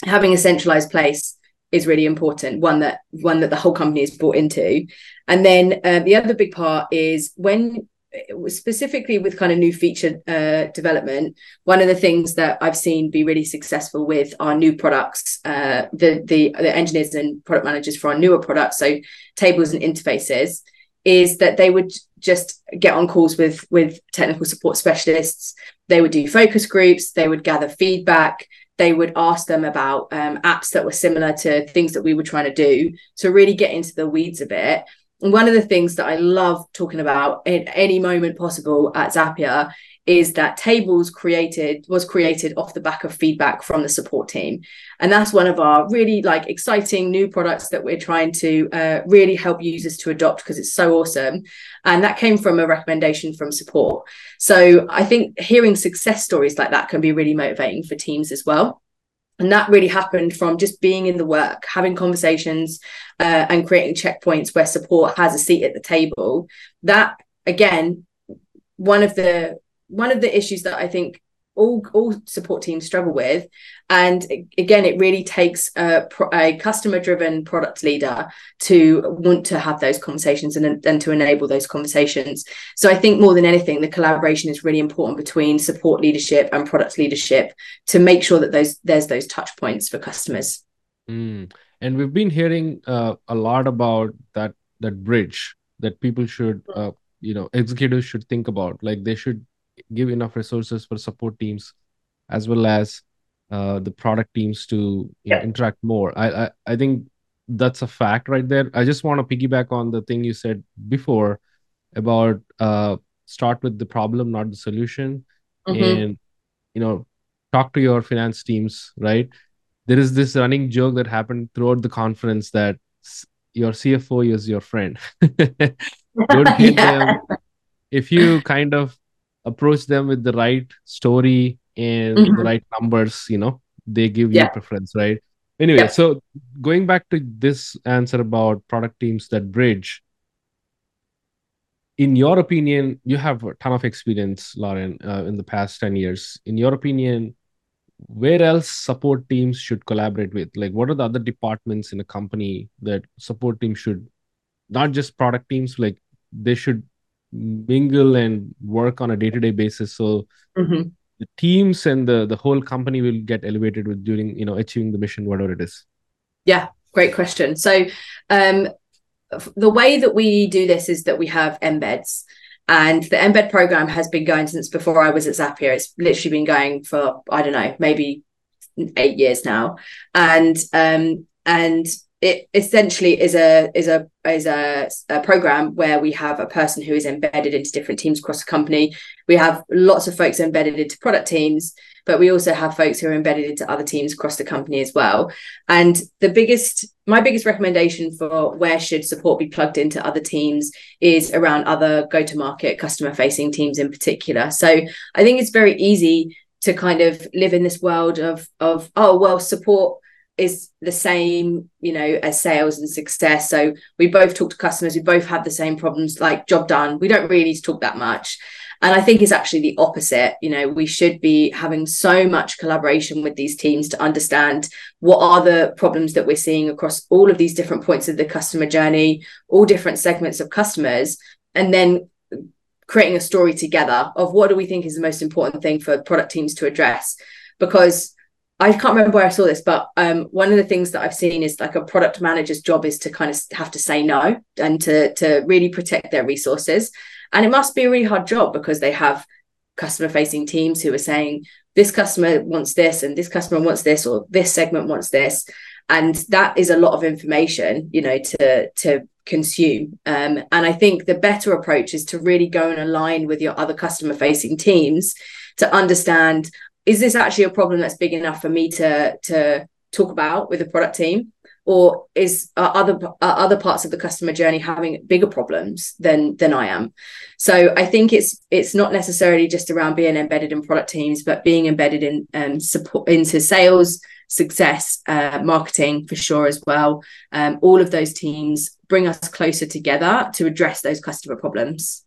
Having a centralized place is really important one that one that the whole company is brought into. And then uh, the other big part is when specifically with kind of new feature uh, development one of the things that i've seen be really successful with our new products uh, the, the the engineers and product managers for our newer products so tables and interfaces is that they would just get on calls with with technical support specialists. They would do focus groups. They would gather feedback they would ask them about um, apps that were similar to things that we were trying to do to really get into the weeds a bit. And one of the things that I love talking about at any moment possible at Zapier is that tables created was created off the back of feedback from the support team. And that's one of our really like exciting new products that we're trying to uh, really help users to adopt because it's so awesome. And that came from a recommendation from support. So i think hearing success stories like that can be really motivating for teams as well. And that really happened from just being in the work having conversations uh, and creating checkpoints where support has a seat at the table. That again one of the one of the issues that i think all all support teams struggle with and again it really takes a, a customer driven product leader to want to have those conversations and, and to enable those conversations. So i think more than anything the collaboration is really important between support leadership and product leadership to make sure that those there's those touch points for customers. Mm. and we've been hearing uh, a lot about that that bridge that people should uh, you know executives should think about. Like they should give enough resources for support teams as well as uh, the product teams to yeah. know, interact more. I, I I think that's a fact right there. I just want to piggyback on the thing you said before about uh, start with the problem, not the solution, mm-hmm. and you know talk to your finance teams. Right? There is this running joke that happened throughout the conference that your CFO is your friend. [LAUGHS] Don't hate [LAUGHS] yeah. them. If you kind of approach them with the right story and mm-hmm. the right numbers you know they give you preference right anyway yeah. so going back to this answer about product teams that bridge in your opinion you have a ton of experience lauren uh, in the past 10 years in your opinion where else support teams should collaborate with like what are the other departments in a company that support teams should not just product teams like they should mingle and work on a day-to-day basis so mm-hmm. the teams and the the whole company will get elevated with during you know achieving the mission whatever it is yeah great question so um the way that we do this is that we have embeds and the embed program has been going since before I was at Zapier. It's literally been going for I don't know, maybe eight years now, and um, and it essentially is a is a is a, a, program where we have a person who is embedded into different teams across the company. We have lots of folks embedded into product teams, but we also have folks who are embedded into other teams across the company as well. And the biggest, my biggest recommendation for where should support be plugged into other teams is around other go to market customer facing teams in particular. So I think it's very easy to kind of live in this world of of oh well support is the same, you know, as sales and success. So we both talk to customers, we both have the same problems, like job done. We don't really need to talk that much. And I think it's actually the opposite. You know, we should be having so much collaboration with these teams to understand what are the problems that we're seeing across all of these different points of the customer journey, all different segments of customers, and then creating a story together of what do we think is the most important thing for product teams to address. Because I can't remember where I saw this, but um, one of the things that I've seen is like a product manager's job is to kind of have to say no and to to really protect their resources. And it must be a really hard job because they have customer facing teams who are saying this customer wants this and this customer wants this or this segment wants this and that is a lot of information you know to to consume um, and i think the better approach is to really go and align with your other customer facing teams to understand is this actually a problem that's big enough for me to to talk about with the product team? Or is other other parts of the customer journey having bigger problems than than I am? So I think it's it's not necessarily just around being embedded in product teams but being embedded in um, support into sales success uh, marketing for sure as well. Um, all of those teams bring us closer together to address those customer problems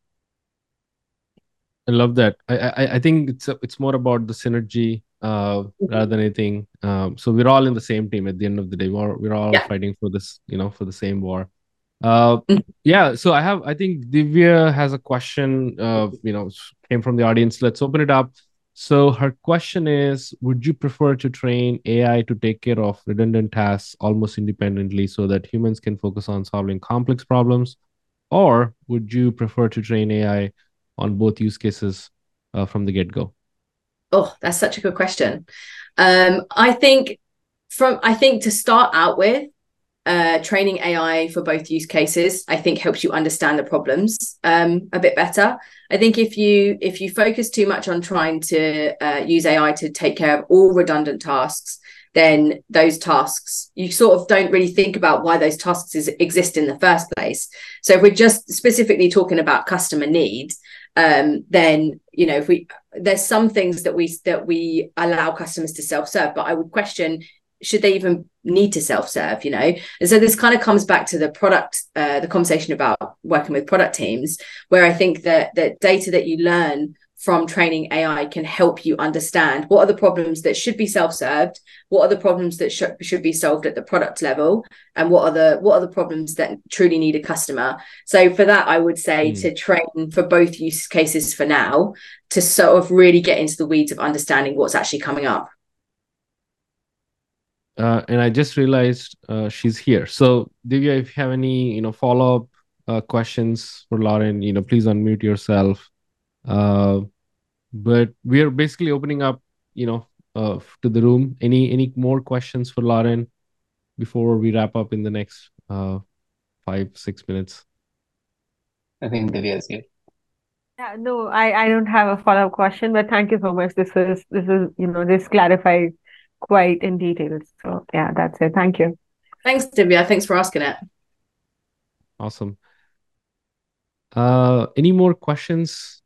I love that. I I, I think it's a, it's more about the synergy uh, mm-hmm. rather than anything. Um, so we're all in the same team at the end of the day. We're we're all yeah. fighting for this, you know, for the same war. Uh, mm-hmm. yeah. So I have. I think Divya has a question. Uh, you know, came from the audience. Let's open it up. So her question is: Would you prefer to train AI to take care of redundant tasks almost independently, so that humans can focus on solving complex problems, or would you prefer to train AI on both use cases uh, from the get go? Oh, that's such a good question. Um, I think from I think to start out with, uh, training AI for both use cases, I think helps you understand the problems um, a bit better. I think if you if you focus too much on trying to uh, use AI to take care of all redundant tasks, then those tasks you sort of don't really think about why those tasks is, exist in the first place. So if we're just specifically talking about customer needs, um, then you know if we there's some things that we that we allow customers to self serve, but I would question should they even need to self-serve you know? And so this kind of comes back to the product uh, the conversation about working with product teams where i think that that data that you learn from training ai can help you understand what are the problems that should be self-served what are the problems that sh- should be solved at the product level and what are the what are the problems that truly need a customer so for that i would say mm. to train for both use cases for now to sort of really get into the weeds of understanding what's actually coming up uh, and I just realized uh, she's here. So, Divya, if you have any, you know, follow up uh, questions for Lauren, you know, please unmute yourself. Uh, but we are basically opening up, you know, uh, to the room. Any any more questions for Lauren before we wrap up in the next uh, five six minutes? I think Divya is here. Yeah, no, I, I don't have a follow up question, but thank you so much. This is this is you know this clarified quite in detail. So yeah, that's it. Thank you. Thanks, Divya. Thanks for asking it. Awesome. Uh, any more questions?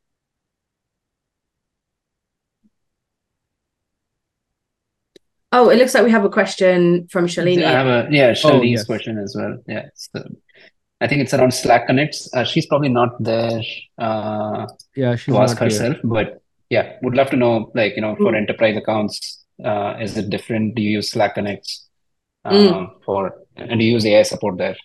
Oh, it looks like we have a question from Shalini. I have a yeah, Shalini's oh, yes. question as well. Yeah, so I think it's around Slack connects. Uh, she's probably not there. Uh, yeah, to ask herself, here. but yeah, would love to know, like you know, for mm. enterprise accounts, uh, is it different? Do you use Slack Connects uh, mm. for, and do you use AI support there?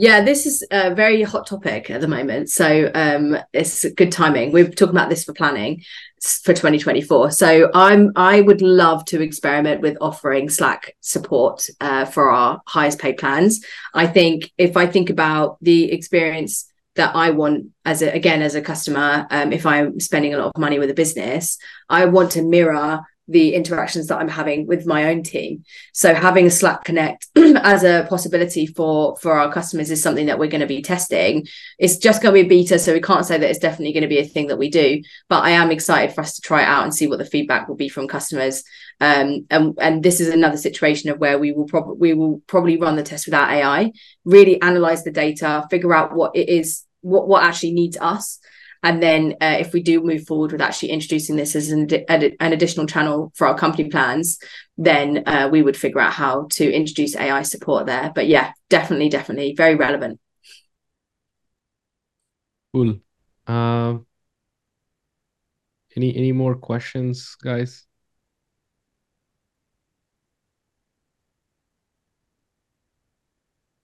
Yeah, this is a very hot topic at the moment. So um, it's good timing. We're talking about this for planning for 2024. So I'm I would love to experiment with offering Slack support uh, for our highest paid plans. I think if I think about the experience that I want as a, again as a customer, um, if I'm spending a lot of money with a business, I want to mirror the interactions that I'm having with my own team. So having a Slack Connect [CLEARS THROAT] as a possibility for for our customers is something that we're going to be testing. It's just going to be a beta, so we can't say that it's definitely going to be a thing that we do. But I am excited for us to try it out and see what the feedback will be from customers. Um, and and this is another situation of where we will probably we will probably run the test without AI, really analyze the data, figure out what it is, what what actually needs us and then uh, if we do move forward with actually introducing this as an, an additional channel for our company plans, then uh, we would figure out how to introduce AI support there. But yeah, definitely, definitely very relevant. Cool. Uh, any any more questions, guys?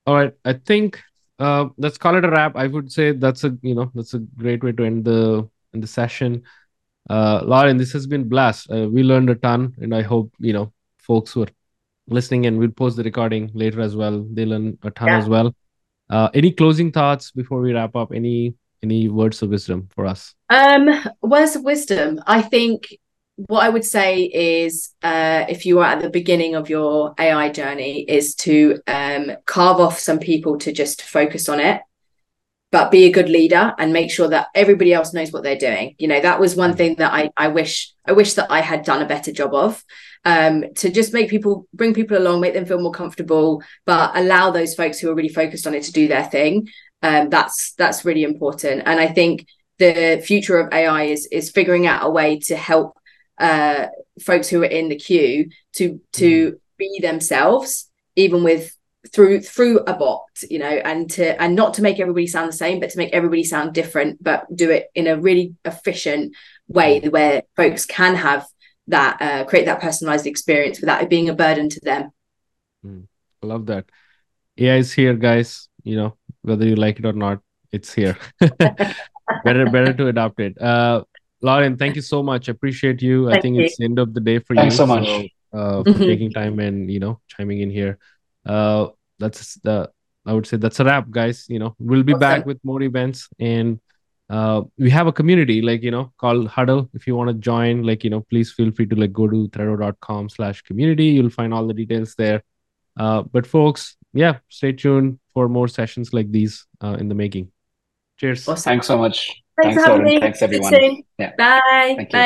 All right, I think uh, let's call it a wrap. I would say that's a you know that's a great way to end the in the session. Uh, Lauren, this has been blast. Uh, we learned a ton, and I hope you know folks who are listening and we'll post the recording later as well. They learn a ton yeah. as well. Uh, any closing thoughts before we wrap up? Any any words of wisdom for us? Um, words of wisdom. I think what I would say is, uh, if you are at the beginning of your AI journey, is to um, carve off some people to just focus on it, but be a good leader and make sure that everybody else knows what they're doing. You know, that was one thing that I I wish I wish that I had done a better job of. Um, to just make people bring people along, make them feel more comfortable, but allow those folks who are really focused on it to do their thing. Um, that's that's really important. And I think the future of AI is is figuring out a way to help uh, folks who are in the queue to to mm. be themselves, even with through through a bot, you know, and to and not to make everybody sound the same, but to make everybody sound different, but do it in a really efficient way mm. where folks can have that uh, create that personalized experience without it being a burden to them. Mm, I love that. AI is here, guys. You know, whether you like it or not, it's here. [LAUGHS] better, better to adopt it. Uh, Lauren, thank you so much. I Appreciate you. Thank I think you. it's the end of the day for Thanks you. Thanks so much so, uh, [LAUGHS] for taking time and you know chiming in here. Uh, that's the I would say that's a wrap, guys. You know, we'll be back with more events and uh, we have a community like you know called Huddle. If you want to join, like you know, please feel free to like go to threado.com slash community. You'll find all the details there. Uh, but folks, yeah, stay tuned for more sessions like these uh, in the making. Cheers. Awesome. Thanks so much. Thanks, Thanks Lauren. Thanks, everyone. Yeah. Bye. Thank Bye. You.